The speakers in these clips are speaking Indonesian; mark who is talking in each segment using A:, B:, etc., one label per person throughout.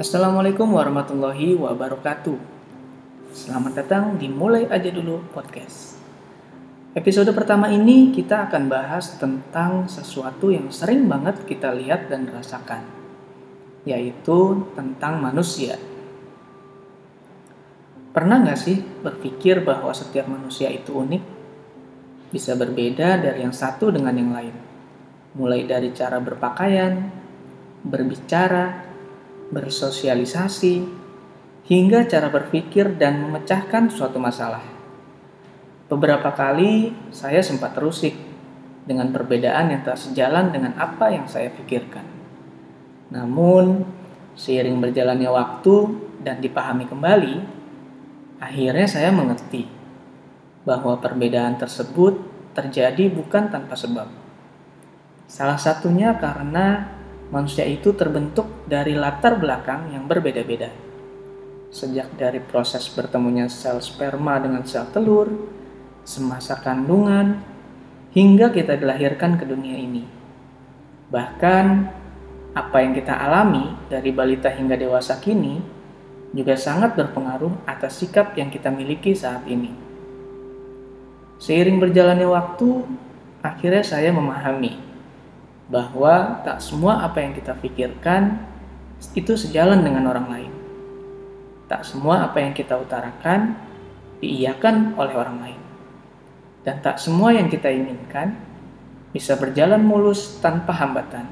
A: Assalamualaikum warahmatullahi wabarakatuh. Selamat datang di Mulai Aja Dulu Podcast. Episode pertama ini kita akan bahas tentang sesuatu yang sering banget kita lihat dan rasakan, yaitu tentang manusia. Pernah nggak sih berpikir bahwa setiap manusia itu unik? Bisa berbeda dari yang satu dengan yang lain. Mulai dari cara berpakaian, berbicara, bersosialisasi, hingga cara berpikir dan memecahkan suatu masalah. Beberapa kali saya sempat terusik dengan perbedaan yang tak sejalan dengan apa yang saya pikirkan. Namun, seiring berjalannya waktu dan dipahami kembali, akhirnya saya mengerti bahwa perbedaan tersebut terjadi bukan tanpa sebab. Salah satunya karena manusia itu terbentuk dari latar belakang yang berbeda-beda. Sejak dari proses bertemunya sel sperma dengan sel telur, semasa kandungan, hingga kita dilahirkan ke dunia ini. Bahkan, apa yang kita alami dari balita hingga dewasa kini juga sangat berpengaruh atas sikap yang kita miliki saat ini. Seiring berjalannya waktu, akhirnya saya memahami bahwa tak semua apa yang kita pikirkan itu sejalan dengan orang lain. Tak semua apa yang kita utarakan diiyakan oleh orang lain. Dan tak semua yang kita inginkan bisa berjalan mulus tanpa hambatan.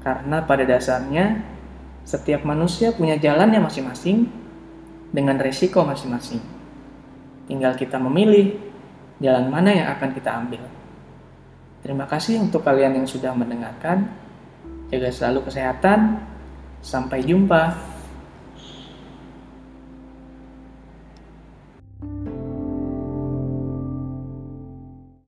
A: Karena pada dasarnya setiap manusia punya jalannya masing-masing dengan resiko masing-masing. Tinggal kita memilih jalan mana yang akan kita ambil. Terima kasih untuk kalian yang sudah mendengarkan. Jaga selalu kesehatan. Sampai jumpa.